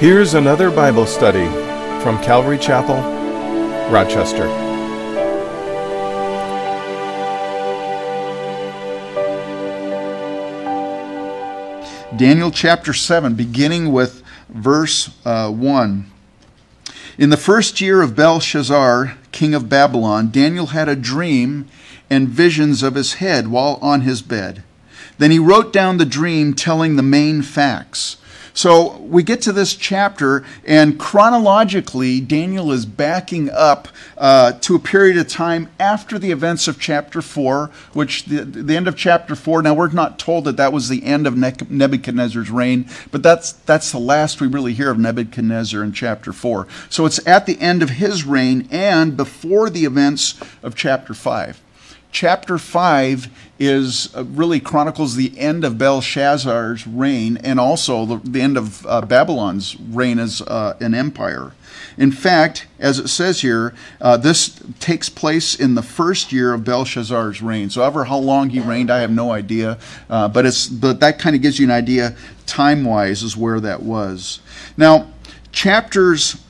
Here's another Bible study from Calvary Chapel, Rochester. Daniel chapter 7, beginning with verse uh, 1. In the first year of Belshazzar, king of Babylon, Daniel had a dream and visions of his head while on his bed. Then he wrote down the dream telling the main facts. So we get to this chapter, and chronologically, Daniel is backing up uh, to a period of time after the events of chapter 4, which the, the end of chapter 4. Now, we're not told that that was the end of Nebuchadnezzar's reign, but that's, that's the last we really hear of Nebuchadnezzar in chapter 4. So it's at the end of his reign and before the events of chapter 5 chapter 5 is uh, really chronicles the end of Belshazzar's reign and also the, the end of uh, Babylon's reign as uh, an empire. In fact, as it says here, uh, this takes place in the first year of Belshazzar's reign. So, ever how long he reigned, I have no idea. Uh, but it's but that kind of gives you an idea, time wise, is where that was. Now, chapters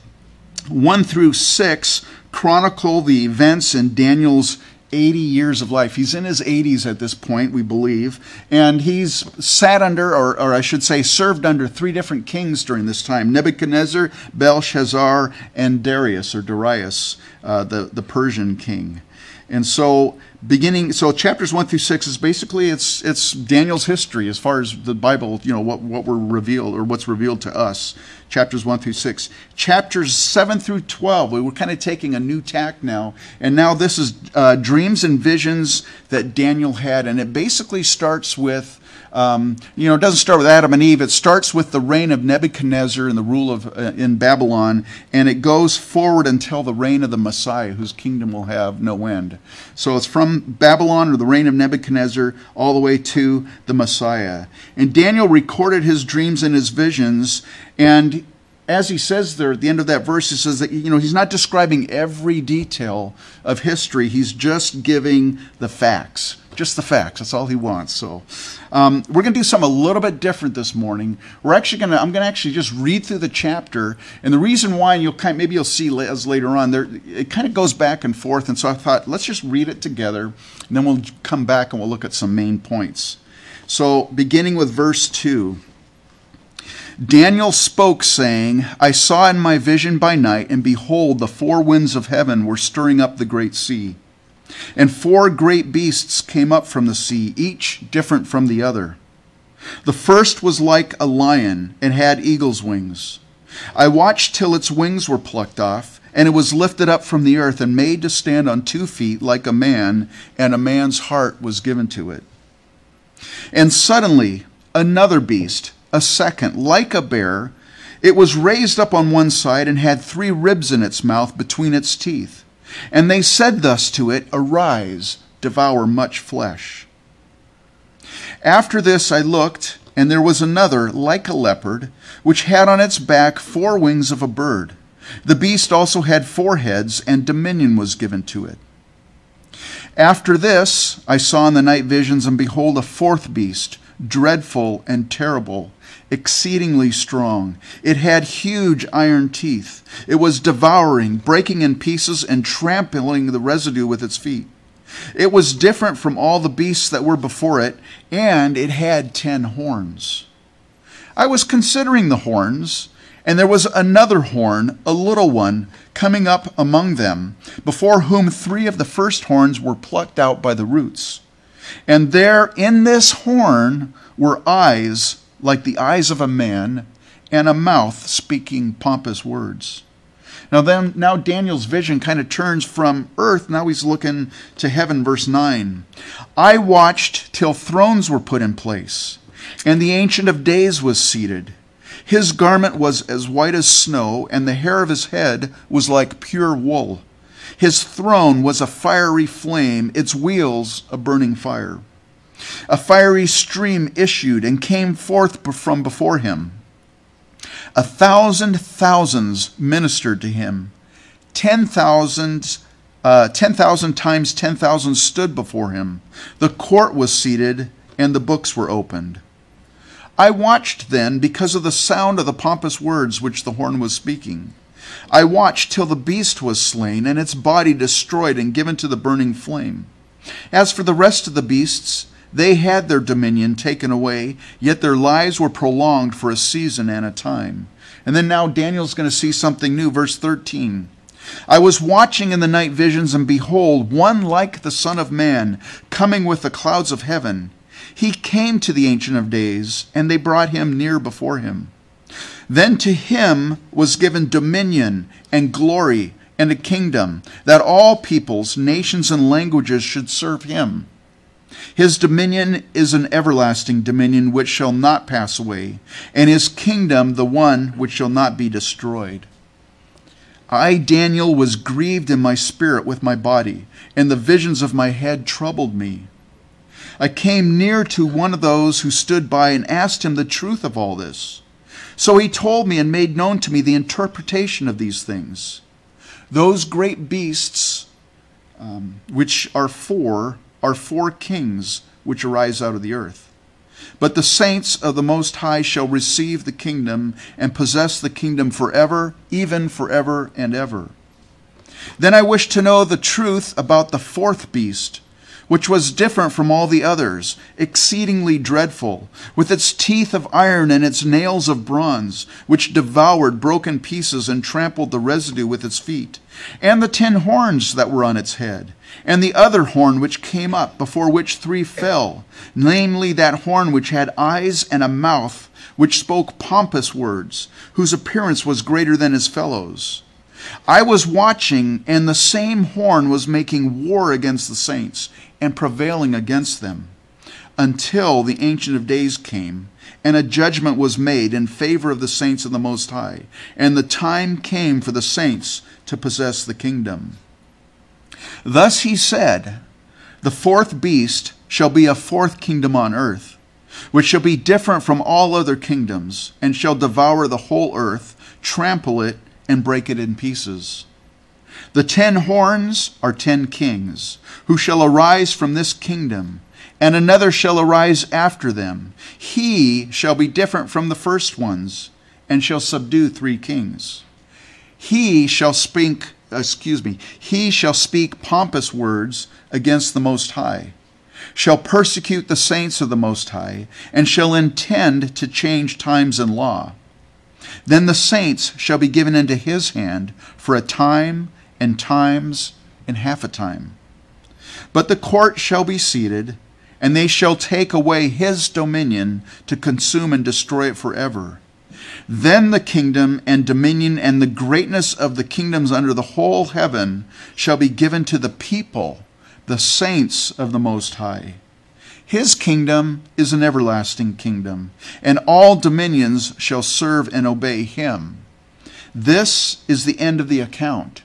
one through six chronicle the events in Daniel's 80 years of life. He's in his 80s at this point, we believe, and he's sat under, or, or, I should say, served under three different kings during this time Nebuchadnezzar, Belshazzar, and Darius, or Darius, uh, the, the Persian king. And so beginning so chapters 1 through 6 is basically it's it's daniel's history as far as the bible you know what what we're revealed or what's revealed to us. Chapters 1 through 6 chapters 7 through 12 we were kind of taking a new tack now. And now this is uh, dreams and visions that daniel had. And it basically starts with um, you know, it doesn't start with Adam and Eve. It starts with the reign of Nebuchadnezzar and the rule of uh, in Babylon, and it goes forward until the reign of the Messiah, whose kingdom will have no end. So it's from Babylon or the reign of Nebuchadnezzar all the way to the Messiah. And Daniel recorded his dreams and his visions, and as he says there at the end of that verse, he says that you know he's not describing every detail of history. He's just giving the facts, just the facts. That's all he wants. So um, we're going to do something a little bit different this morning. We're actually going to I'm going to actually just read through the chapter, and the reason why and you'll kind of, maybe you'll see as later on there it kind of goes back and forth. And so I thought let's just read it together, and then we'll come back and we'll look at some main points. So beginning with verse two. Daniel spoke, saying, I saw in my vision by night, and behold, the four winds of heaven were stirring up the great sea. And four great beasts came up from the sea, each different from the other. The first was like a lion, and had eagle's wings. I watched till its wings were plucked off, and it was lifted up from the earth, and made to stand on two feet like a man, and a man's heart was given to it. And suddenly another beast, a second, like a bear. It was raised up on one side and had three ribs in its mouth between its teeth. And they said thus to it, Arise, devour much flesh. After this I looked, and there was another, like a leopard, which had on its back four wings of a bird. The beast also had four heads, and dominion was given to it. After this I saw in the night visions, and behold, a fourth beast, dreadful and terrible exceedingly strong. It had huge iron teeth. It was devouring, breaking in pieces, and trampling the residue with its feet. It was different from all the beasts that were before it, and it had ten horns. I was considering the horns, and there was another horn, a little one, coming up among them, before whom three of the first horns were plucked out by the roots. And there in this horn were eyes like the eyes of a man, and a mouth speaking pompous words. Now then now Daniel's vision kind of turns from earth, now he's looking to heaven, verse 9. I watched till thrones were put in place, and the ancient of days was seated. His garment was as white as snow, and the hair of his head was like pure wool. His throne was a fiery flame, its wheels a burning fire. A fiery stream issued and came forth from before him. A thousand thousands ministered to him. Ten thousand, uh, ten thousand times ten thousand stood before him. The court was seated, and the books were opened. I watched then because of the sound of the pompous words which the horn was speaking. I watched till the beast was slain, and its body destroyed and given to the burning flame. As for the rest of the beasts, they had their dominion taken away, yet their lives were prolonged for a season and a time. And then now Daniel's going to see something new. Verse 13. I was watching in the night visions, and behold, one like the Son of Man, coming with the clouds of heaven. He came to the Ancient of Days, and they brought him near before him. Then to him was given dominion and glory and a kingdom, that all peoples, nations, and languages should serve him. His dominion is an everlasting dominion which shall not pass away, and his kingdom the one which shall not be destroyed. I, Daniel, was grieved in my spirit with my body, and the visions of my head troubled me. I came near to one of those who stood by and asked him the truth of all this. So he told me and made known to me the interpretation of these things. Those great beasts, um, which are four, are four kings which arise out of the earth. But the saints of the Most High shall receive the kingdom and possess the kingdom forever, even forever and ever. Then I wish to know the truth about the fourth beast, which was different from all the others, exceedingly dreadful, with its teeth of iron and its nails of bronze, which devoured broken pieces and trampled the residue with its feet, and the ten horns that were on its head, and the other horn which came up, before which three fell, namely that horn which had eyes and a mouth, which spoke pompous words, whose appearance was greater than his fellows. I was watching, and the same horn was making war against the saints and prevailing against them until the Ancient of Days came, and a judgment was made in favor of the saints of the Most High, and the time came for the saints to possess the kingdom. Thus he said, The fourth beast shall be a fourth kingdom on earth, which shall be different from all other kingdoms, and shall devour the whole earth, trample it, and break it in pieces. The ten horns are ten kings, who shall arise from this kingdom, and another shall arise after them. He shall be different from the first ones, and shall subdue three kings. He shall speak, excuse me, he shall speak pompous words against the Most High, shall persecute the saints of the Most High, and shall intend to change times and law then the saints shall be given into his hand for a time and times and half a time. But the court shall be seated, and they shall take away his dominion to consume and destroy it forever. Then the kingdom and dominion and the greatness of the kingdoms under the whole heaven shall be given to the people, the saints of the Most High. His kingdom is an everlasting kingdom, and all dominions shall serve and obey him. This is the end of the account.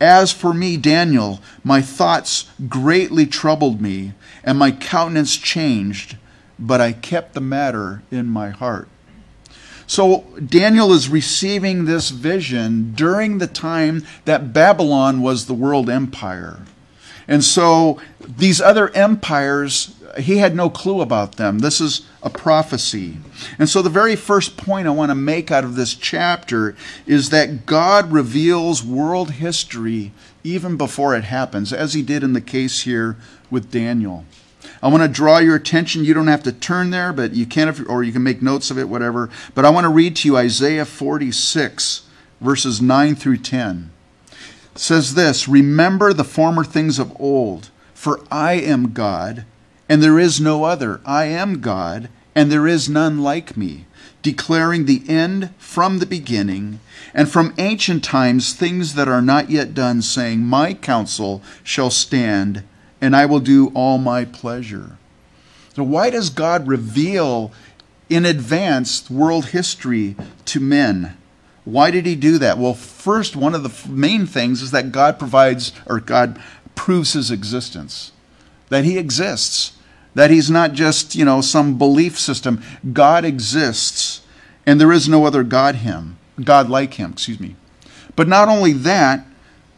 As for me, Daniel, my thoughts greatly troubled me, and my countenance changed, but I kept the matter in my heart. So Daniel is receiving this vision during the time that Babylon was the world empire. And so these other empires he had no clue about them. This is a prophecy. And so, the very first point I want to make out of this chapter is that God reveals world history even before it happens, as he did in the case here with Daniel. I want to draw your attention. You don't have to turn there, but you can, if, or you can make notes of it, whatever. But I want to read to you Isaiah 46, verses 9 through 10. It says this Remember the former things of old, for I am God and there is no other. I am God, and there is none like me, declaring the end from the beginning, and from ancient times things that are not yet done, saying, My counsel shall stand, and I will do all my pleasure. So, why does God reveal in advance world history to men? Why did he do that? Well, first, one of the main things is that God provides, or God proves his existence that he exists, that he's not just, you know, some belief system. God exists, and there is no other God him, God like him, excuse me. But not only that,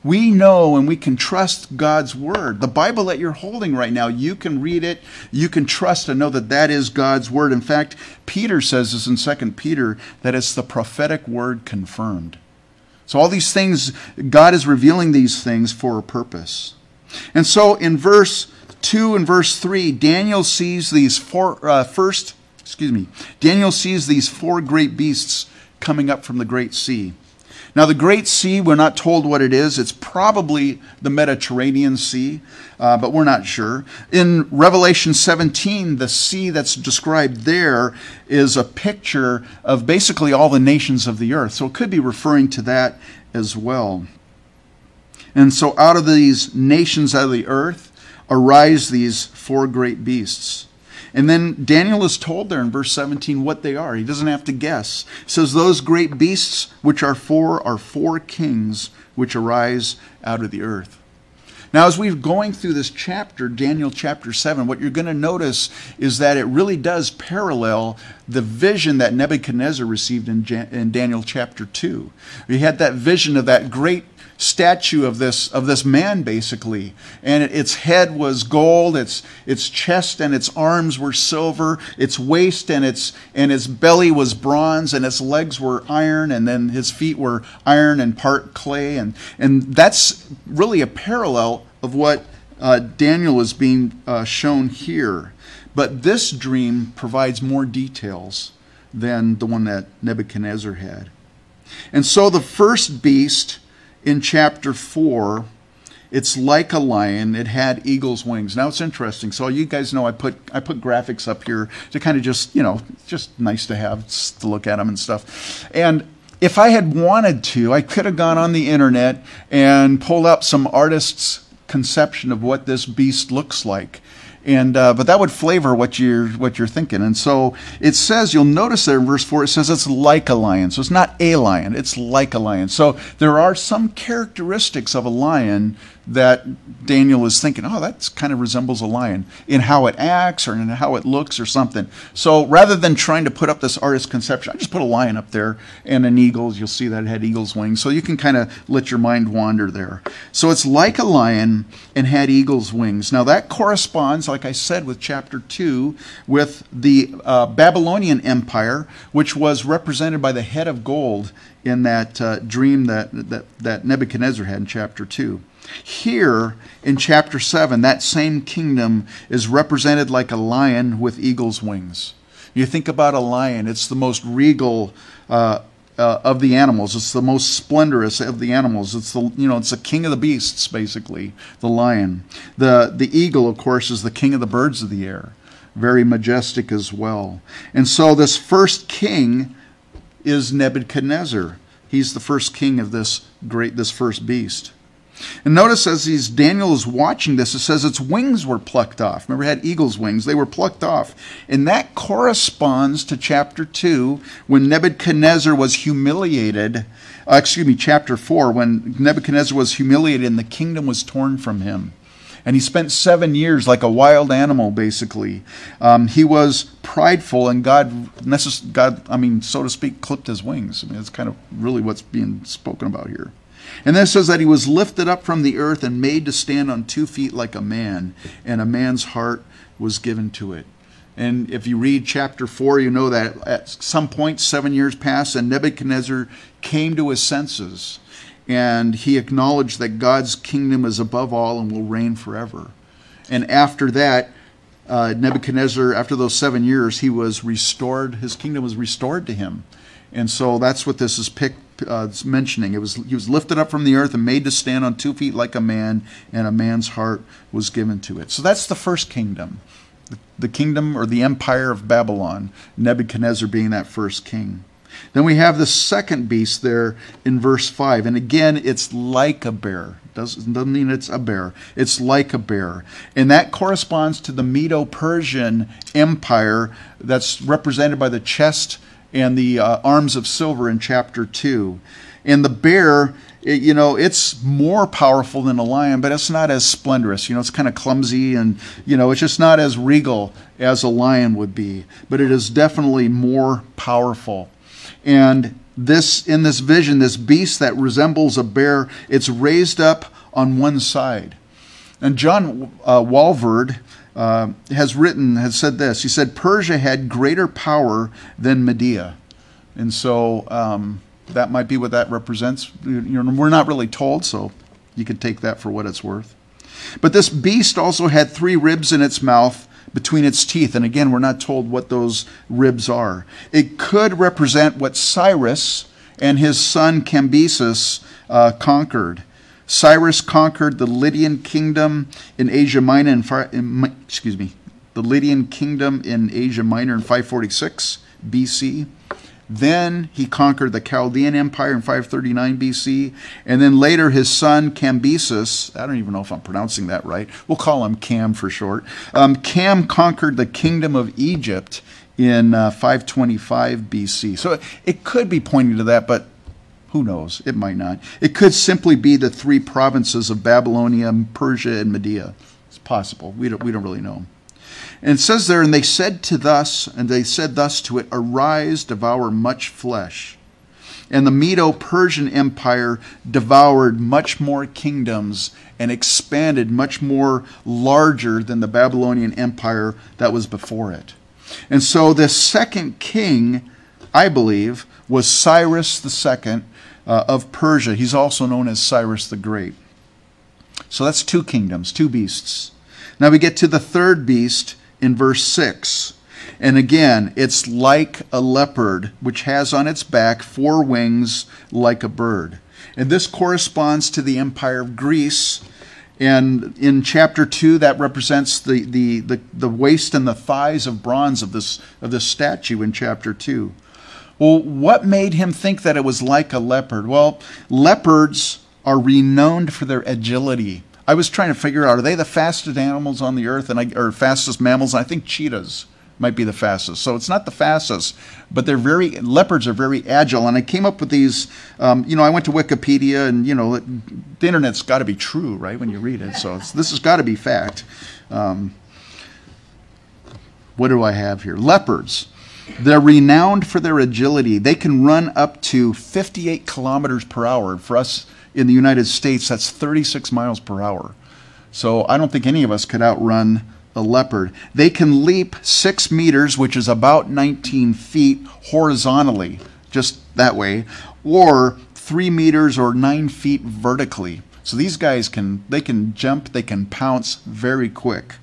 we know and we can trust God's word. The Bible that you're holding right now, you can read it, you can trust and know that that is God's word. In fact, Peter says this in 2 Peter that it's the prophetic word confirmed. So, all these things, God is revealing these things for a purpose. And so, in verse 2 and verse 3, Daniel sees these four, uh, first, excuse me, Daniel sees these four great beasts coming up from the great sea. Now, the Great Sea, we're not told what it is. It's probably the Mediterranean Sea, uh, but we're not sure. In Revelation 17, the sea that's described there is a picture of basically all the nations of the earth. So it could be referring to that as well. And so out of these nations of the earth arise these four great beasts. And then Daniel is told there in verse 17 what they are. He doesn't have to guess. Says, Those great beasts which are four are four kings which arise out of the earth. Now, as we're going through this chapter, Daniel chapter 7, what you're going to notice is that it really does parallel the vision that Nebuchadnezzar received in, in Daniel chapter 2. He had that vision of that great statue of this of this man basically. And its head was gold its its chest and its arms were silver its waist and its and its belly was bronze and its legs were iron and then his feet were iron and part clay. And and that's really a parallel of what uh, Daniel is being uh, shown here. But this dream provides more details than the one that Nebuchadnezzar had. And so the first beast in chapter 4, it's like a lion. It had eagle's wings. Now it's interesting. So you guys know I put I put graphics up here to kind of just you know just nice to have to look at them and stuff. And if I had wanted to, I could have gone on the internet and pulled up some artists' conception of what this beast looks like and uh, but that would flavor what you're what you're thinking. And so it says you'll notice there in verse four it says it's like a lion. So it's not a lion; it's like a lion. So there are some characteristics of a lion that Daniel is thinking, oh, that kind of resembles a lion in how it acts or in how it looks or something. So rather than trying to put up this artist conception, I just put a lion up there and an eagle. You'll see that it had eagle's wings. So you can kind of let your mind wander there. So it's like a lion and had eagle's wings. Now that corresponds, like I said, with chapter 2, with the uh, Babylonian Empire, which was represented by the head of gold in that uh, dream that, that, that Nebuchadnezzar had in chapter 2. Here in chapter 7, that same kingdom is represented like a lion with eagle's wings. You think about a lion, it's the most regal uh, uh, of the animals. It's the most splendorous of the animals. It's the you know it's the king of the beasts basically, the lion. The the eagle of course is the king of the birds of the air, very majestic as well. And so this first king is Nebuchadnezzar. He's the first king of this great this first beast. And notice as he's, Daniel is watching this, it says its wings were plucked off. Remember, it had eagle's wings. They were plucked off. And that corresponds to chapter 2 when Nebuchadnezzar was humiliated. Uh, excuse me, chapter 4, when Nebuchadnezzar was humiliated and the kingdom was torn from him. And he spent seven years like a wild animal, basically. Um, he was prideful, and God, God, I mean, so to speak, clipped his wings. I mean, that's kind of really what's being spoken about here. And then says that he was lifted up from the earth and made to stand on two feet like a man, and a man's heart was given to it. And if you read chapter 4, you know that at some point, seven years passed, and Nebuchadnezzar came to his senses. And he acknowledged that God's kingdom is above all and will reign forever. And after that, uh, Nebuchadnezzar, after those seven years, he was restored. His kingdom was restored to him. And so that's what this is picked uh, mentioning. It was he was lifted up from the earth and made to stand on two feet like a man, and a man's heart was given to it. So that's the first kingdom, the, the kingdom or the empire of Babylon. Nebuchadnezzar being that first king. Then we have the second beast there in verse 5. And again, it's like a bear. Doesn't, doesn't mean it's a bear. It's like a bear. And that corresponds to the Medo Persian Empire that's represented by the chest and the uh, arms of silver in chapter 2. And the bear, it, you know, it's more powerful than a lion, but it's not as splendorous. You know, it's kind of clumsy and, you know, it's just not as regal as a lion would be. But it is definitely more powerful. And this in this vision, this beast that resembles a bear, it's raised up on one side. And John uh, Walvoord uh, has written, has said this. He said, Persia had greater power than Media. And so um, that might be what that represents. You we're not really told, so you could take that for what it's worth. But this beast also had three ribs in its mouth between its teeth. And again, we're not told what those ribs are. It could represent what Cyrus and his son Cambyses uh, conquered. Cyrus conquered the Lydian kingdom in Asia Minor in, in excuse me, the Lydian kingdom in Asia Minor in 546 BC. Then he conquered the Chaldean Empire in 539 BC. And then later his son Cambyses, I don't even know if I'm pronouncing that right. We'll call him Cam for short. Um, Cam conquered the kingdom of Egypt in uh, 525 BC. So it could be pointing to that, but who knows? It might not. It could simply be the three provinces of Babylonia, Persia, and Media. It's possible. We don't, we don't really know. And it says there, and they said to thus, and they said thus to it, Arise, devour much flesh. And the Medo Persian Empire devoured much more kingdoms and expanded much more larger than the Babylonian Empire that was before it. And so the second king, I believe, was Cyrus II uh, of Persia. He's also known as Cyrus the Great. So that's two kingdoms, two beasts. Now we get to the third beast, in verse 6. And again, it's like a leopard, which has on its back four wings like a bird. And this corresponds to the empire of Greece. And in chapter 2, that represents the, the, the, the waist and the thighs of bronze of this, of this statue in chapter 2. Well, what made him think that it was like a leopard? Well, leopards are renowned for their agility. I was trying to figure out are they the fastest animals on the earth and I, or fastest mammals? I think cheetahs might be the fastest. So it's not the fastest, but they're very leopards are very agile. And I came up with these. Um, you know, I went to Wikipedia, and you know, the internet's got to be true, right? When you read it, so this has got to be fact. Um, what do I have here? Leopards. They're renowned for their agility. They can run up to 58 kilometers per hour. For us in the United States, that's 36 miles per hour. So I don't think any of us could outrun a leopard. They can leap six meters, which is about 19 feet horizontally, just that way, or three meters or nine feet vertically. So these guys can they can jump, they can pounce very quick.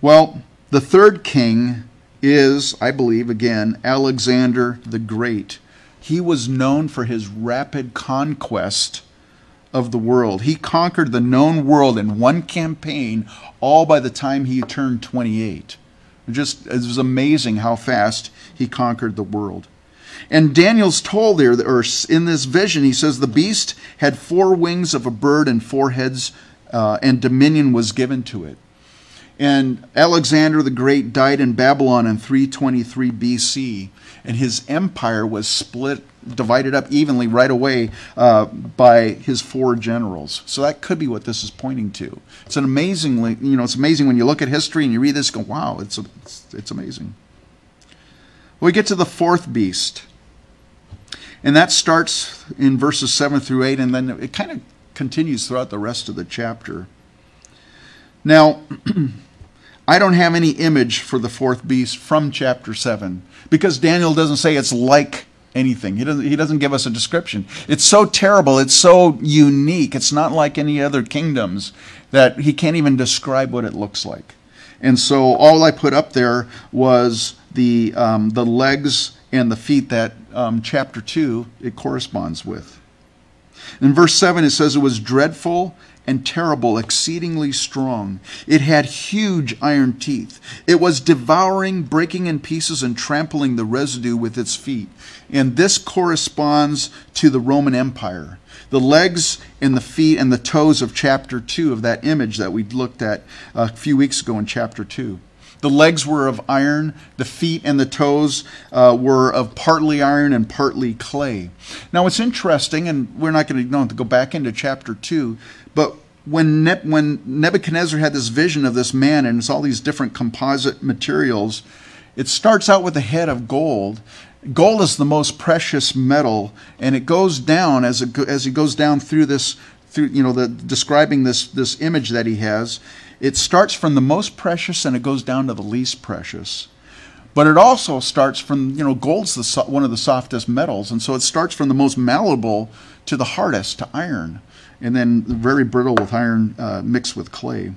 Well, the third king is, I believe, again, Alexander the Great. He was known for his rapid conquest of the world. He conquered the known world in one campaign, all by the time he turned 28. It just it was amazing how fast he conquered the world. And Daniel's told there, or in this vision, he says the beast had four wings of a bird and four heads, uh, and dominion was given to it. And Alexander the Great died in Babylon in 323 BC, and his empire was split, divided up evenly right away uh, by his four generals. So that could be what this is pointing to. It's an amazingly, you know, it's amazing when you look at history and you read this, go, wow, it's, it's, it's amazing. we get to the fourth beast. And that starts in verses 7 through 8, and then it kind of continues throughout the rest of the chapter. Now, I don't have any image for the fourth beast from chapter 7 because Daniel doesn't say it's like anything. He doesn't, he doesn't give us a description. It's so terrible, it's so unique, it's not like any other kingdoms that he can't even describe what it looks like. And so all I put up there was the, um, the legs and the feet that um, chapter 2 it corresponds with. In verse 7, it says, It was dreadful and terrible, exceedingly strong. It had huge iron teeth. It was devouring, breaking in pieces, and trampling the residue with its feet. And this corresponds to the Roman Empire. The legs and the feet and the toes of chapter 2 of that image that we looked at a few weeks ago in chapter 2. The legs were of iron, the feet and the toes uh, were of partly iron and partly clay. Now, what's interesting, and we're not going to, to go back into chapter 2, but when, ne- when Nebuchadnezzar had this vision of this man and it's all these different composite materials, it starts out with a head of gold Gold is the most precious metal, and it goes down as it go, as he goes down through this through you know the describing this this image that he has. It starts from the most precious and it goes down to the least precious. But it also starts from you know gold's the one of the softest metals, and so it starts from the most malleable to the hardest to iron, and then very brittle with iron uh, mixed with clay.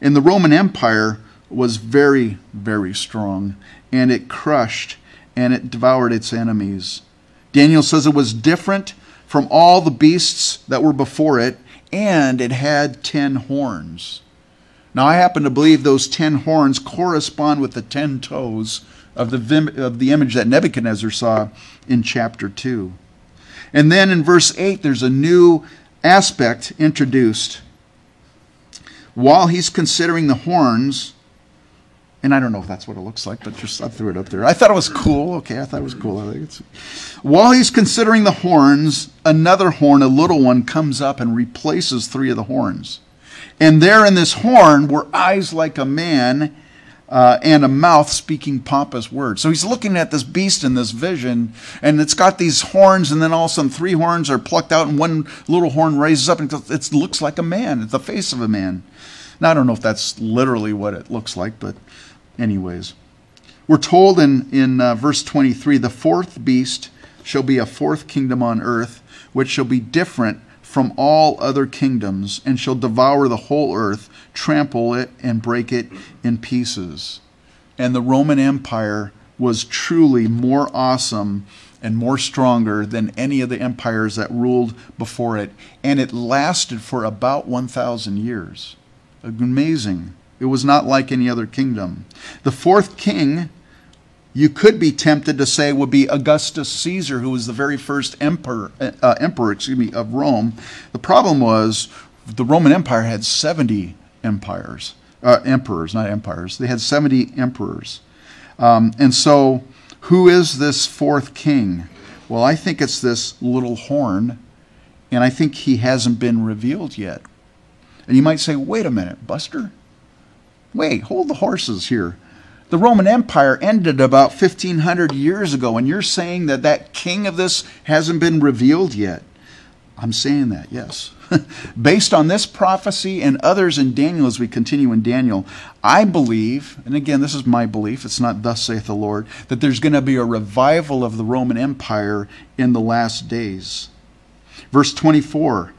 And the Roman Empire was very very strong, and it crushed and it devoured its enemies. Daniel says it was different from all the beasts that were before it, and it had ten horns. Now, I happen to believe those ten horns correspond with the ten toes of the, of the image that Nebuchadnezzar saw in chapter 2. And then in verse 8, there's a new aspect introduced. While he's considering the horns, and I don't know if that's what it looks like, but just I threw it up there. I thought it was cool. Okay, I thought it was cool. I think it's. While he's considering the horns, another horn, a little one, comes up and replaces three of the horns. And there in this horn were eyes like a man uh, and a mouth speaking pompous words. So he's looking at this beast in this vision, and it's got these horns, and then all of a sudden three horns are plucked out, and one little horn raises up, and it looks like a man. It's the face of a man. Now, I don't know if that's literally what it looks like, but anyways. We're told in, in uh, verse 23 the fourth beast shall be a fourth kingdom on earth, which shall be different from all other kingdoms, and shall devour the whole earth, trample it, and break it in pieces. And the Roman Empire was truly more awesome and more stronger than any of the empires that ruled before it. And it lasted for about 1,000 years. Amazing. It was not like any other kingdom. The fourth king, you could be tempted to say, would be Augustus Caesar, who was the very first emperor, uh, emperor excuse me, of Rome. The problem was the Roman Empire had 70 empires, uh, emperors, not empires. They had 70 emperors. Um, and so, who is this fourth king? Well, I think it's this little horn, and I think he hasn't been revealed yet. And you might say, wait a minute, Buster? Wait, hold the horses here. The Roman Empire ended about 1500 years ago, and you're saying that that king of this hasn't been revealed yet. I'm saying that, yes. Based on this prophecy and others in Daniel, as we continue in Daniel, I believe, and again, this is my belief, it's not thus saith the Lord, that there's going to be a revival of the Roman Empire in the last days. Verse 24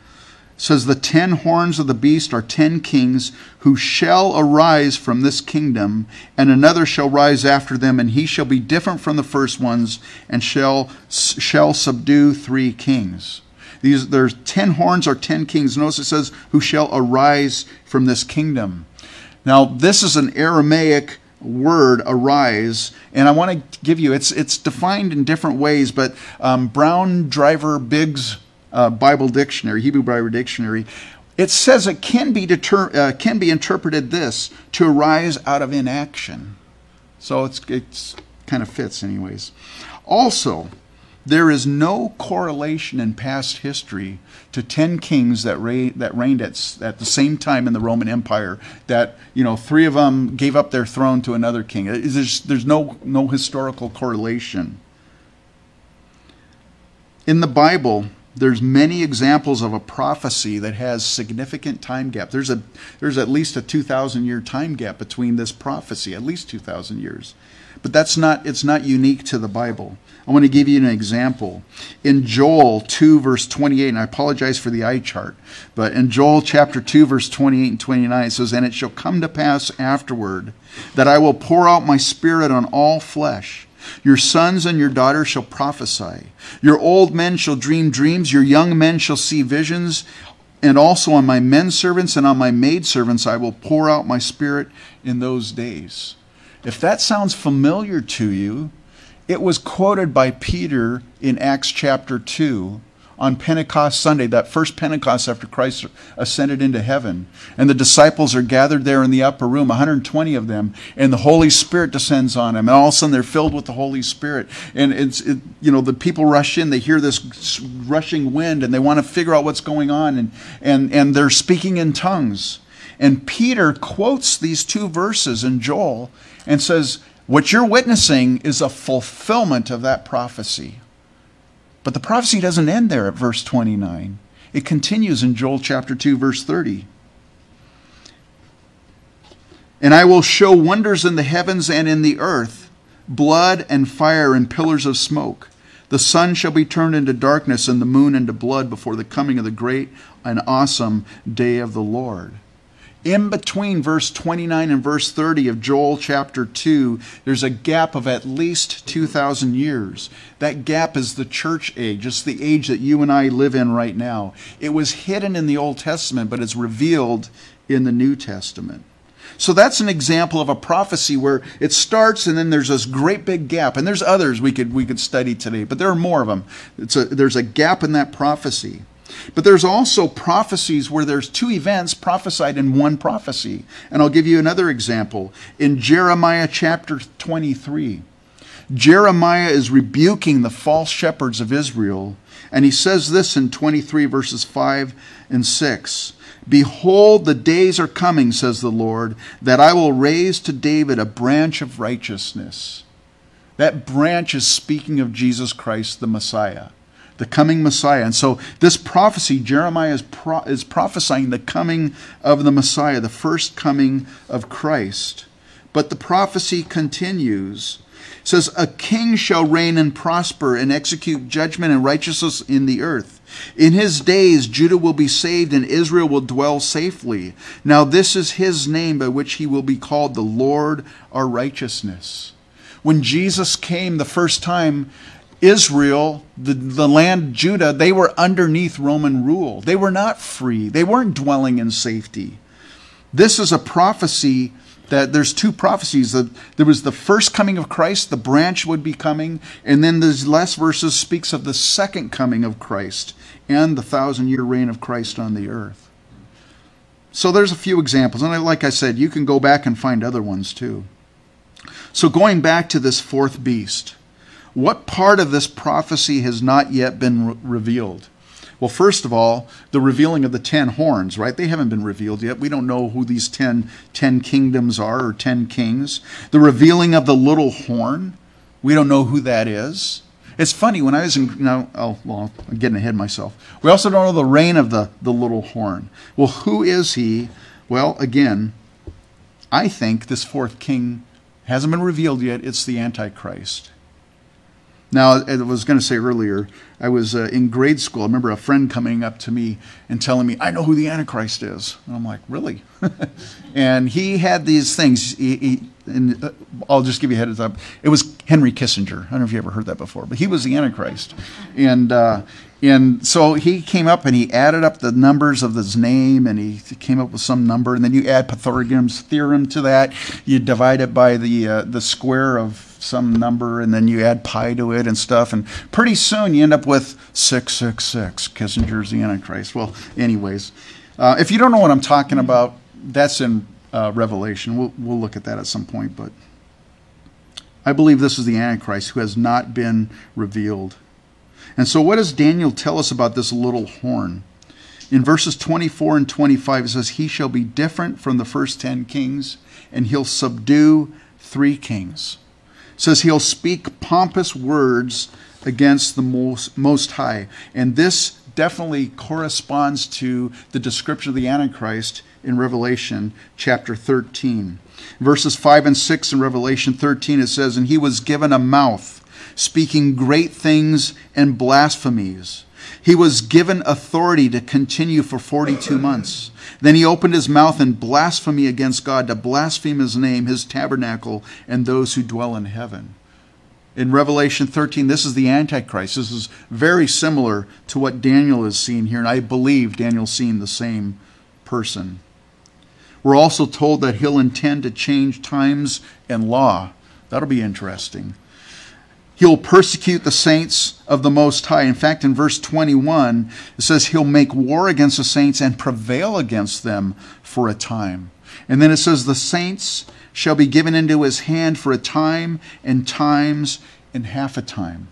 says the ten horns of the beast are ten kings who shall arise from this kingdom and another shall rise after them and he shall be different from the first ones and shall shall subdue three kings. These there's ten horns are ten kings. Notice it says who shall arise from this kingdom. Now this is an aramaic word arise and i want to give you it's it's defined in different ways but um, Brown Driver Briggs uh, Bible dictionary, Hebrew Bible dictionary, it says it can be deter- uh, can be interpreted this to arise out of inaction. So it's it's kind of fits anyways. Also, there is no correlation in past history to 10 kings that, reign, that reigned at, at the same time in the Roman Empire that, you know, three of them gave up their throne to another king. There's, there's no, no historical correlation. In the Bible, there's many examples of a prophecy that has significant time gap. There's a there's at least a 2000 year time gap between this prophecy, at least 2000 years. But that's not it's not unique to the Bible. I want to give you an example. In Joel 2 verse 28, and I apologize for the eye chart, but in Joel chapter 2 verse 28 and 29 it says, "And it shall come to pass afterward that I will pour out my spirit on all flesh." Your sons and your daughters shall prophesy. Your old men shall dream dreams. Your young men shall see visions. And also on my men servants and on my maid servants I will pour out my spirit in those days. If that sounds familiar to you, it was quoted by Peter in Acts chapter 2 on Pentecost Sunday, that first Pentecost after Christ ascended into heaven. And the disciples are gathered there in the upper room, 120 of them, and the Holy Spirit descends on them. And all of a sudden they're filled with the Holy Spirit. And it's, it, you know, the people rush in, they hear this rushing wind, and they want to figure out what's going on. And, and, and they're speaking in tongues. And Peter quotes these two verses in Joel and says, What you're witnessing is a fulfillment of that prophecy. But the prophecy doesn't end there at verse 29. It continues in Joel chapter 2, verse 30. And I will show wonders in the heavens and in the earth, blood and fire and pillars of smoke. The sun shall be turned into darkness and the moon into blood before the coming of the great and awesome day of the Lord. In between verse 29 and verse 30 of Joel chapter 2, there's a gap of at least 2,000 years. That gap is the church age. It's the age that you and I live in right now. It was hidden in the Old Testament, but it's revealed in the New Testament. So that's an example of a prophecy where it starts and then there's this great big gap. And there's others we could we could study today, but there are more of them. A, there's a gap in that prophecy. But there's also prophecies where there's two events prophesied in one prophecy. And I'll give you another example. In Jeremiah chapter 23, Jeremiah is rebuking the false shepherds of Israel. And he says this in 23 verses 5 and 6. Behold, the days are coming, says the Lord, that I will raise to David a branch of righteousness. That branch is speaking of Jesus Christ, the Messiah, the coming Messiah. And so, this prophecy, Jeremiah is, pro- is prophesying the coming of the Messiah, the first coming of Christ. But the prophecy continues. It says, A king shall reign and prosper and execute judgment and righteousness in the earth. In his days, Judah will be saved and Israel will dwell safely. Now, this is his name by which he will be called the Lord our righteousness. When Jesus came the first time, Israel, the, the land Judah, they were underneath Roman rule. They were not free, they weren't dwelling in safety. This is a prophecy that there's two prophecies that there was the first coming of Christ, the branch would be coming, and then these last verses speaks of the second coming of Christ and the thousand year reign of Christ on the earth. So there's a few examples, and like I said, you can go back and find other ones too. So going back to this fourth beast, what part of this prophecy has not yet been re- revealed? Well, first of all, the revealing of the ten horns, right? They haven't been revealed yet. We don't know who these ten, ten kingdoms are or ten kings. The revealing of the little horn, we don't know who that is. It's funny, when I was in, no, oh, well, I'm getting ahead of myself. We also don't know the reign of the, the little horn. Well, who is he? Well, again, I think this fourth king hasn't been revealed yet. It's the Antichrist. Now, I was going to say earlier, I was uh, in grade school. I remember a friend coming up to me and telling me, I know who the Antichrist is. And I'm like, really? and he had these things. He, he, and uh, I'll just give you a heads up. It was Henry Kissinger. I don't know if you ever heard that before, but he was the Antichrist. And, uh, and so he came up and he added up the numbers of his name and he came up with some number. And then you add Pythagoras' theorem to that. You divide it by the, uh, the square of some number and then you add pi to it and stuff. And pretty soon you end up with 666. Kissinger's the Antichrist. Well, anyways, uh, if you don't know what I'm talking about, that's in uh, Revelation. We'll, we'll look at that at some point. But I believe this is the Antichrist who has not been revealed. And so, what does Daniel tell us about this little horn? In verses 24 and 25, it says, He shall be different from the first ten kings, and he'll subdue three kings. Says he'll speak pompous words against the most, most high. And this definitely corresponds to the description of the Antichrist in Revelation chapter 13. Verses 5 and 6 in Revelation 13, it says, And he was given a mouth speaking great things and blasphemies. He was given authority to continue for 42 months. Then he opened his mouth in blasphemy against God, to blaspheme his name, his tabernacle, and those who dwell in heaven. In Revelation 13, this is the Antichrist. This is very similar to what Daniel is seeing here, and I believe Daniel's seeing the same person. We're also told that he'll intend to change times and law. That'll be interesting. He'll persecute the saints of the Most High. In fact, in verse 21, it says he'll make war against the saints and prevail against them for a time. And then it says, the saints shall be given into his hand for a time and times and half a time.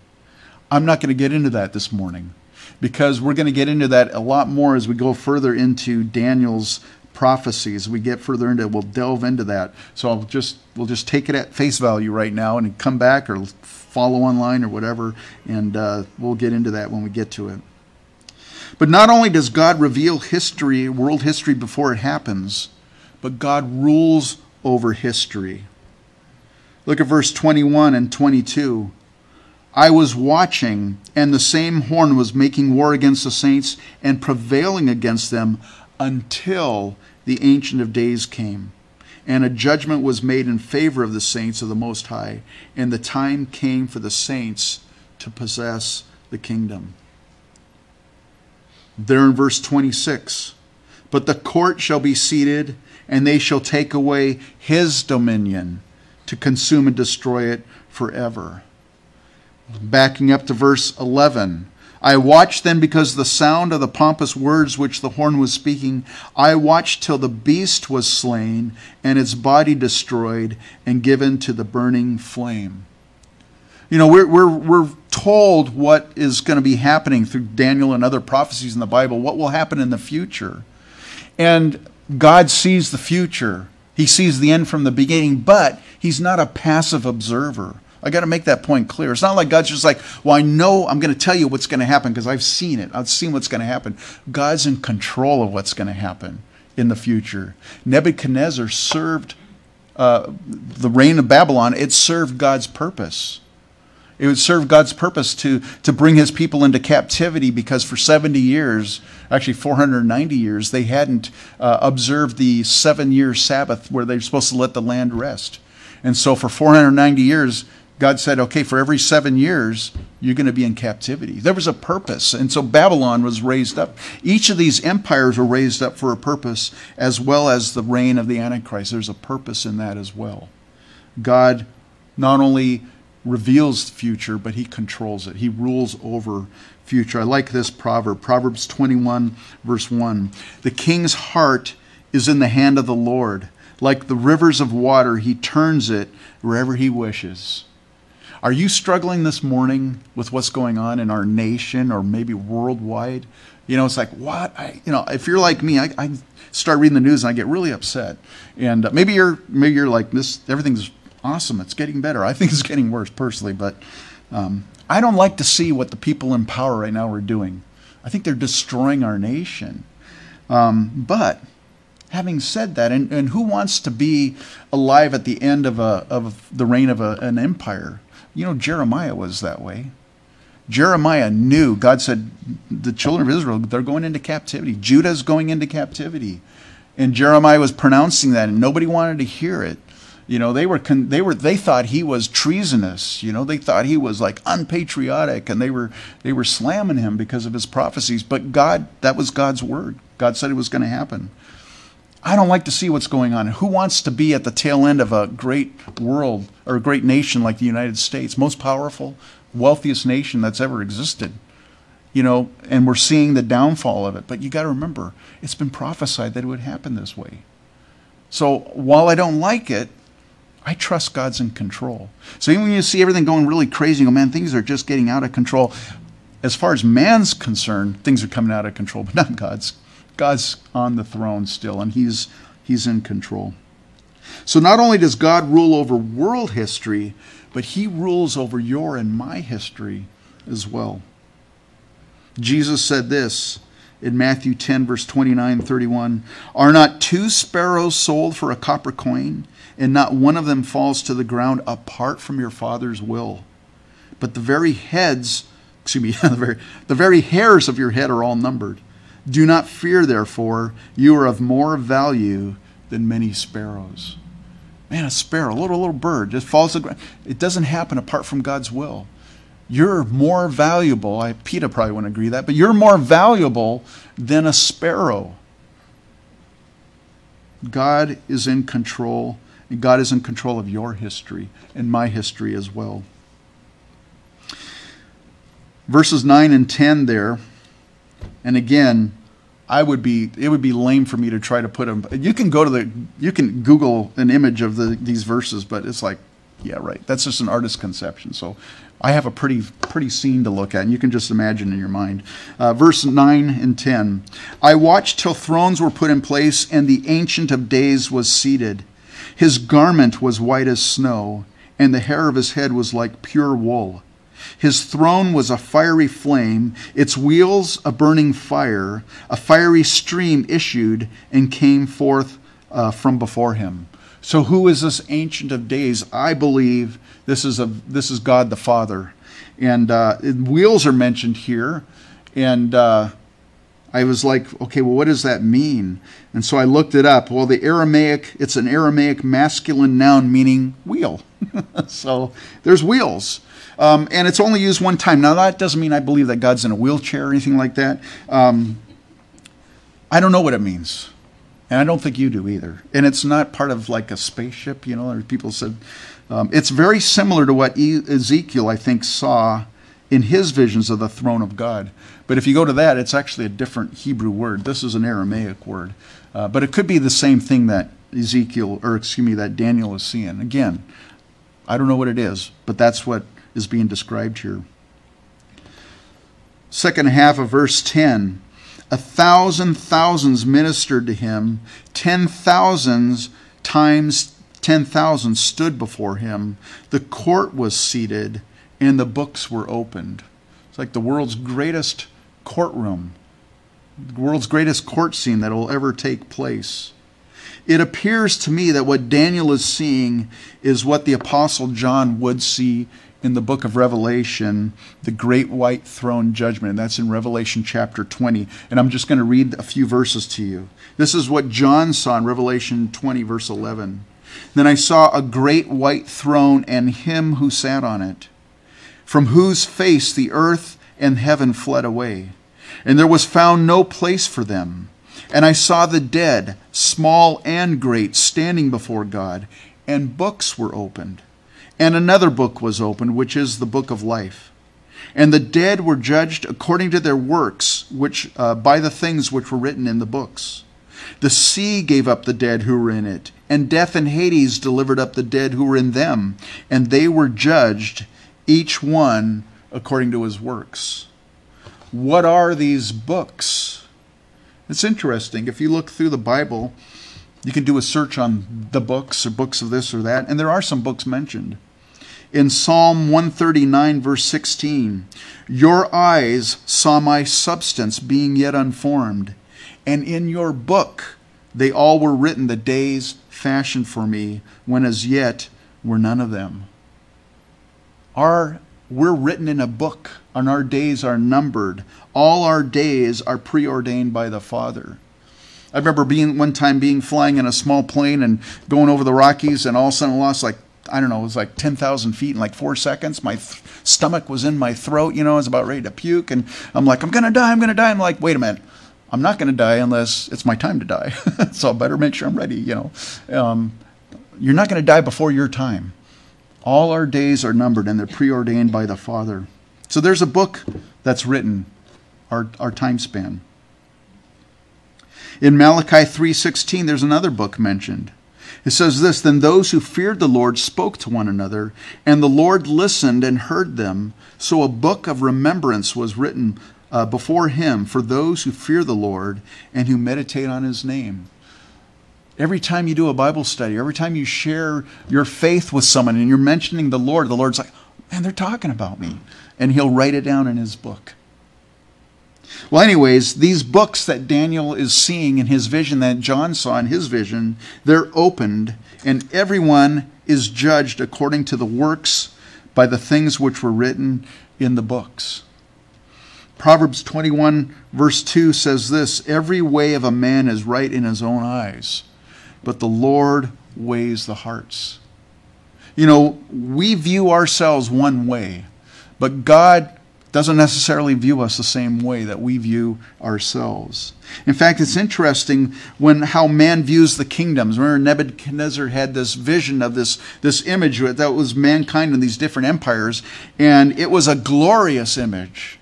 I'm not going to get into that this morning because we're going to get into that a lot more as we go further into Daniel's prophecy. As we get further into it, we'll delve into that. So I'll just we'll just take it at face value right now and come back or follow online or whatever, and uh, we'll get into that when we get to it. But not only does God reveal history, world history before it happens, but God rules over history. Look at verse 21 and 22. I was watching, and the same horn was making war against the saints and prevailing against them until the Ancient of Days came. And a judgment was made in favor of the saints of the Most High, and the time came for the saints to possess the kingdom. There in verse 26 But the court shall be seated, and they shall take away his dominion to consume and destroy it forever. Backing up to verse 11. I watched then because the sound of the pompous words which the horn was speaking. I watched till the beast was slain and its body destroyed and given to the burning flame. You know, we're, we're, we're told what is going to be happening through Daniel and other prophecies in the Bible, what will happen in the future. And God sees the future, He sees the end from the beginning, but He's not a passive observer. I got to make that point clear. It's not like God's just like, well, I know I'm going to tell you what's going to happen because I've seen it. I've seen what's going to happen. God's in control of what's going to happen in the future. Nebuchadnezzar served uh, the reign of Babylon, it served God's purpose. It would serve God's purpose to, to bring his people into captivity because for 70 years, actually 490 years, they hadn't uh, observed the seven year Sabbath where they're supposed to let the land rest. And so for 490 years, God said, okay, for every seven years, you're going to be in captivity. There was a purpose. And so Babylon was raised up. Each of these empires were raised up for a purpose, as well as the reign of the Antichrist. There's a purpose in that as well. God not only reveals the future, but he controls it. He rules over future. I like this proverb, Proverbs 21, verse 1. The king's heart is in the hand of the Lord. Like the rivers of water, he turns it wherever he wishes. Are you struggling this morning with what's going on in our nation or maybe worldwide? You know, it's like, what? I, you know, if you're like me, I, I start reading the news and I get really upset. And maybe you're maybe you're like this. Everything's awesome. It's getting better. I think it's getting worse personally, but um, I don't like to see what the people in power right now are doing. I think they're destroying our nation. Um, but having said that, and, and who wants to be alive at the end of a of the reign of a, an empire? You know, Jeremiah was that way. Jeremiah knew, God said, the children of Israel, they're going into captivity. Judah's going into captivity. And Jeremiah was pronouncing that, and nobody wanted to hear it. You know, they were they were they thought he was treasonous. You know, they thought he was like unpatriotic, and they were they were slamming him because of his prophecies. But God, that was God's word. God said it was going to happen. I don't like to see what's going on. Who wants to be at the tail end of a great world or a great nation like the United States, most powerful, wealthiest nation that's ever existed? You know, and we're seeing the downfall of it. But you got to remember, it's been prophesied that it would happen this way. So while I don't like it, I trust God's in control. So even when you see everything going really crazy, you go, man, things are just getting out of control. As far as man's concerned, things are coming out of control, but not God's. God's on the throne still, and He's He's in control. So not only does God rule over world history, but He rules over your and my history as well. Jesus said this in Matthew 10, verse 29 31 Are not two sparrows sold for a copper coin, and not one of them falls to the ground apart from your Father's will? But the very heads, excuse me, the very, the very hairs of your head are all numbered. Do not fear, therefore, you are of more value than many sparrows. Man, a sparrow, a little little bird, just falls to the ground. It doesn't happen apart from God's will. You're more valuable. I Peter probably wouldn't agree that, but you're more valuable than a sparrow. God is in control, and God is in control of your history and my history as well. Verses 9 and 10 there and again, I would be it would be lame for me to try to put them. You can go to the you can Google an image of the these verses, but it's like Yeah, right. That's just an artist's conception. So I have a pretty pretty scene to look at, and you can just imagine in your mind. Uh, verse 9 and 10. I watched till thrones were put in place, and the Ancient of Days was seated. His garment was white as snow, and the hair of his head was like pure wool. His throne was a fiery flame, its wheels a burning fire. A fiery stream issued and came forth uh, from before him. So, who is this Ancient of Days? I believe this is a this is God the Father, and uh, wheels are mentioned here, and uh, I was like, okay, well, what does that mean? And so I looked it up. Well, the Aramaic, it's an Aramaic masculine noun meaning wheel. so there's wheels. Um, and it's only used one time. Now, that doesn't mean I believe that God's in a wheelchair or anything like that. Um, I don't know what it means. And I don't think you do either. And it's not part of like a spaceship, you know, people said. Um, it's very similar to what Ezekiel, I think, saw in his visions of the throne of God. But if you go to that, it's actually a different Hebrew word. This is an Aramaic word. Uh, but it could be the same thing that Ezekiel, or excuse me, that Daniel is seeing. Again, I don't know what it is, but that's what is being described here. Second half of verse 10 A thousand thousands ministered to him, ten thousands times ten thousand stood before him. The court was seated, and the books were opened. It's like the world's greatest courtroom, the world's greatest court scene that will ever take place. It appears to me that what Daniel is seeing is what the Apostle John would see in the book of Revelation, the great white throne judgment. And that's in Revelation chapter 20. And I'm just going to read a few verses to you. This is what John saw in Revelation 20, verse 11. Then I saw a great white throne and him who sat on it, from whose face the earth and heaven fled away. And there was found no place for them. And I saw the dead, small and great, standing before God, and books were opened. And another book was opened, which is the book of life. And the dead were judged according to their works, which uh, by the things which were written in the books. The sea gave up the dead who were in it, and death and Hades delivered up the dead who were in them, and they were judged, each one according to his works. What are these books? It's interesting. If you look through the Bible, you can do a search on the books or books of this or that, and there are some books mentioned in Psalm 139, verse 16 Your eyes saw my substance being yet unformed, and in your book they all were written, the days fashioned for me, when as yet were none of them. Our, we're written in a book, and our days are numbered. All our days are preordained by the Father. I remember being one time being flying in a small plane and going over the Rockies, and all of a sudden lost like I don't know, it was like 10,000 feet in like four seconds. My stomach was in my throat, you know, I was about ready to puke. And I'm like, I'm going to die, I'm going to die. I'm like, wait a minute. I'm not going to die unless it's my time to die. so I better make sure I'm ready, you know. Um, you're not going to die before your time. All our days are numbered and they're preordained by the Father. So there's a book that's written, our, our time span. In Malachi 3:16 there's another book mentioned. It says this Then those who feared the Lord spoke to one another, and the Lord listened and heard them. So a book of remembrance was written uh, before him for those who fear the Lord and who meditate on his name. Every time you do a Bible study, every time you share your faith with someone and you're mentioning the Lord, the Lord's like, man, they're talking about me. And he'll write it down in his book. Well, anyways, these books that Daniel is seeing in his vision, that John saw in his vision, they're opened, and everyone is judged according to the works by the things which were written in the books. Proverbs 21, verse 2 says this Every way of a man is right in his own eyes, but the Lord weighs the hearts. You know, we view ourselves one way, but God doesn't necessarily view us the same way that we view ourselves. In fact, it's interesting when how man views the kingdoms. Remember, Nebuchadnezzar had this vision of this, this image that was mankind in these different empires, and it was a glorious image.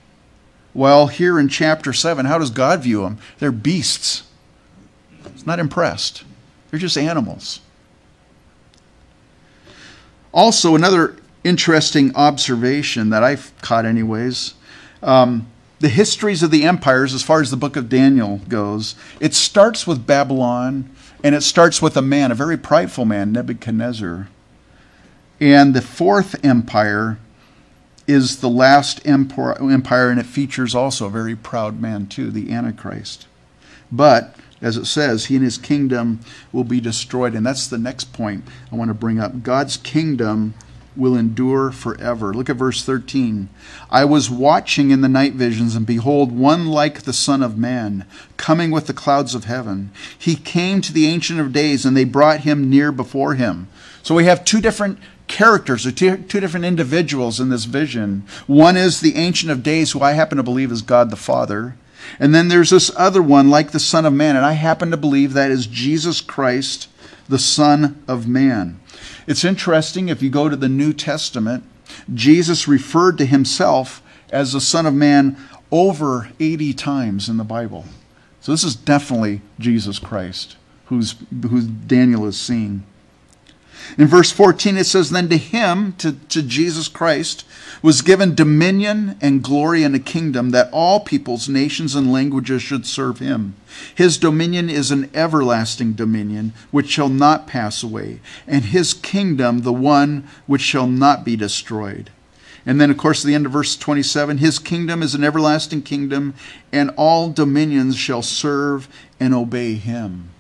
Well, here in chapter 7, how does God view them? They're beasts. He's not impressed. They're just animals. Also, another interesting observation that I've caught, anyways. Um, the histories of the empires, as far as the book of Daniel goes, it starts with Babylon and it starts with a man, a very prideful man, Nebuchadnezzar. And the fourth empire is the last empire, and it features also a very proud man, too, the Antichrist. But, as it says, he and his kingdom will be destroyed. And that's the next point I want to bring up. God's kingdom will endure forever. Look at verse 13. I was watching in the night visions, and behold, one like the Son of Man, coming with the clouds of heaven. He came to the Ancient of Days, and they brought him near before him. So we have two different characters or two, two different individuals in this vision. One is the Ancient of Days, who I happen to believe is God the Father. And then there's this other one, like the Son of Man, and I happen to believe that is Jesus Christ, the Son of Man. It's interesting if you go to the New Testament, Jesus referred to himself as the Son of Man over 80 times in the Bible. So this is definitely Jesus Christ, who's, who Daniel is seeing. In verse 14, it says, Then to him, to, to Jesus Christ, was given dominion and glory and a kingdom that all peoples, nations, and languages should serve him. His dominion is an everlasting dominion which shall not pass away, and his kingdom the one which shall not be destroyed. And then, of course, the end of verse 27 His kingdom is an everlasting kingdom, and all dominions shall serve and obey him.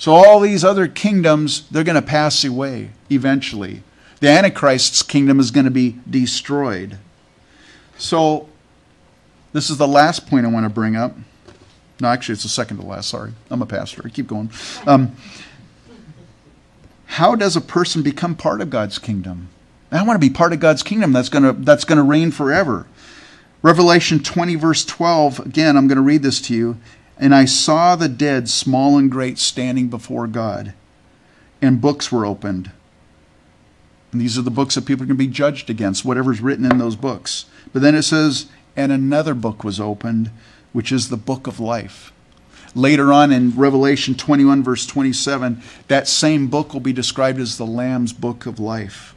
So all these other kingdoms, they're going to pass away eventually. The Antichrist's kingdom is going to be destroyed. So this is the last point I want to bring up. No, actually, it's the second to last. Sorry. I'm a pastor. I keep going. Um, how does a person become part of God's kingdom? I want to be part of God's kingdom that's going to, that's going to reign forever. Revelation 20, verse 12, again, I'm going to read this to you. And I saw the dead, small and great, standing before God, and books were opened. And these are the books that people can be judged against, whatever's written in those books. But then it says, and another book was opened, which is the book of life. Later on in Revelation 21, verse 27, that same book will be described as the Lamb's book of life.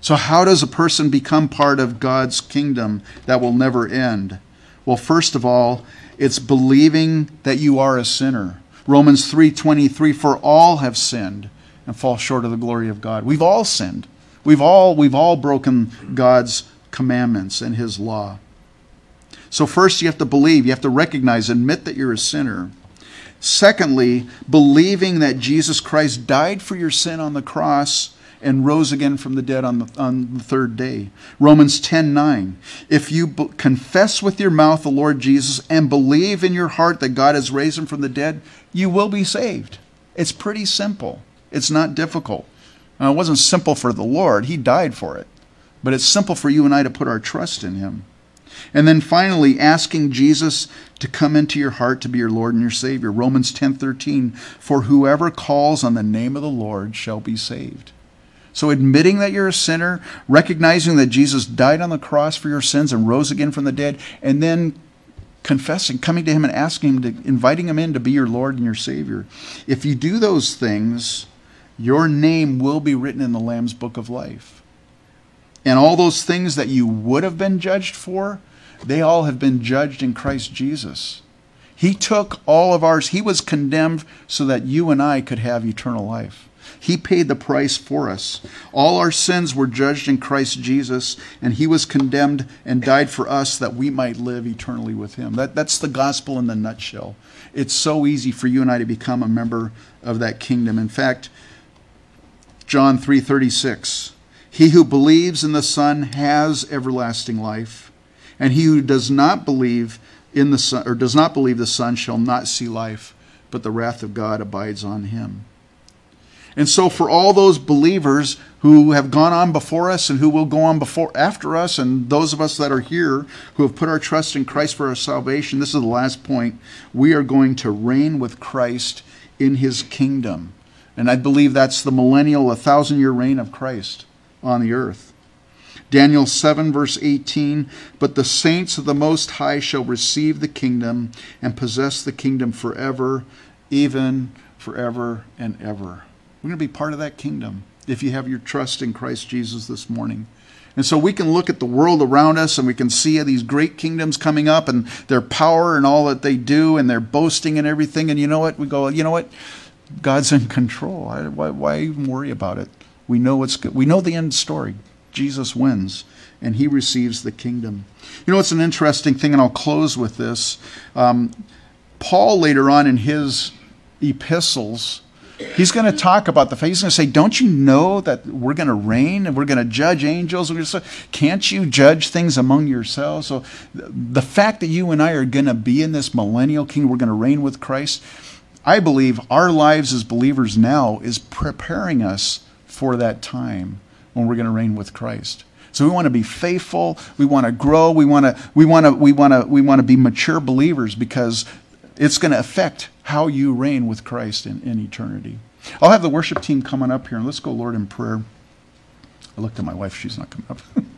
So, how does a person become part of God's kingdom that will never end? Well, first of all, it's believing that you are a sinner. Romans 3:23 for all have sinned and fall short of the glory of God. We've all sinned. We've all we've all broken God's commandments and his law. So first you have to believe, you have to recognize, admit that you're a sinner. Secondly, believing that Jesus Christ died for your sin on the cross and rose again from the dead on the, on the third day. Romans 10 9. If you b- confess with your mouth the Lord Jesus and believe in your heart that God has raised him from the dead, you will be saved. It's pretty simple, it's not difficult. Now, it wasn't simple for the Lord, He died for it. But it's simple for you and I to put our trust in Him. And then finally, asking Jesus to come into your heart to be your Lord and your Savior. Romans 10:13, for whoever calls on the name of the Lord shall be saved. So, admitting that you're a sinner, recognizing that Jesus died on the cross for your sins and rose again from the dead, and then confessing, coming to Him and asking Him to, inviting Him in to be your Lord and your Savior. If you do those things, your name will be written in the Lamb's book of life. And all those things that you would have been judged for, they all have been judged in Christ Jesus. He took all of ours, He was condemned so that you and I could have eternal life. He paid the price for us. All our sins were judged in Christ Jesus, and He was condemned and died for us that we might live eternally with Him. That, that's the gospel in the nutshell. It's so easy for you and I to become a member of that kingdom. In fact, John 3:36 He who believes in the Son has everlasting life, and he who does not believe in the Son or does not believe the Son shall not see life, but the wrath of God abides on him. And so, for all those believers who have gone on before us and who will go on before after us, and those of us that are here who have put our trust in Christ for our salvation, this is the last point. We are going to reign with Christ in his kingdom. And I believe that's the millennial, a thousand year reign of Christ on the earth. Daniel 7, verse 18 But the saints of the Most High shall receive the kingdom and possess the kingdom forever, even forever and ever. We're going to be part of that kingdom. if you have your trust in Christ Jesus this morning. And so we can look at the world around us and we can see these great kingdoms coming up and their power and all that they do and their boasting and everything. And you know what? We go, you know what? God's in control. Why, why even worry about it? We know what's good. We know the end story. Jesus wins and he receives the kingdom. You know, it's an interesting thing, and I'll close with this. Um, Paul, later on in his epistles, He's going to talk about the faith. He's going to say, Don't you know that we're going to reign and we're going to judge angels? Can't you judge things among yourselves? So the fact that you and I are going to be in this millennial kingdom, we're going to reign with Christ, I believe our lives as believers now is preparing us for that time when we're going to reign with Christ. So we want to be faithful, we want to grow, we want to we want to we want to we want to be mature believers because it's going to affect how you reign with Christ in, in eternity. I'll have the worship team coming up here, and let's go, Lord, in prayer. I looked at my wife, she's not coming up.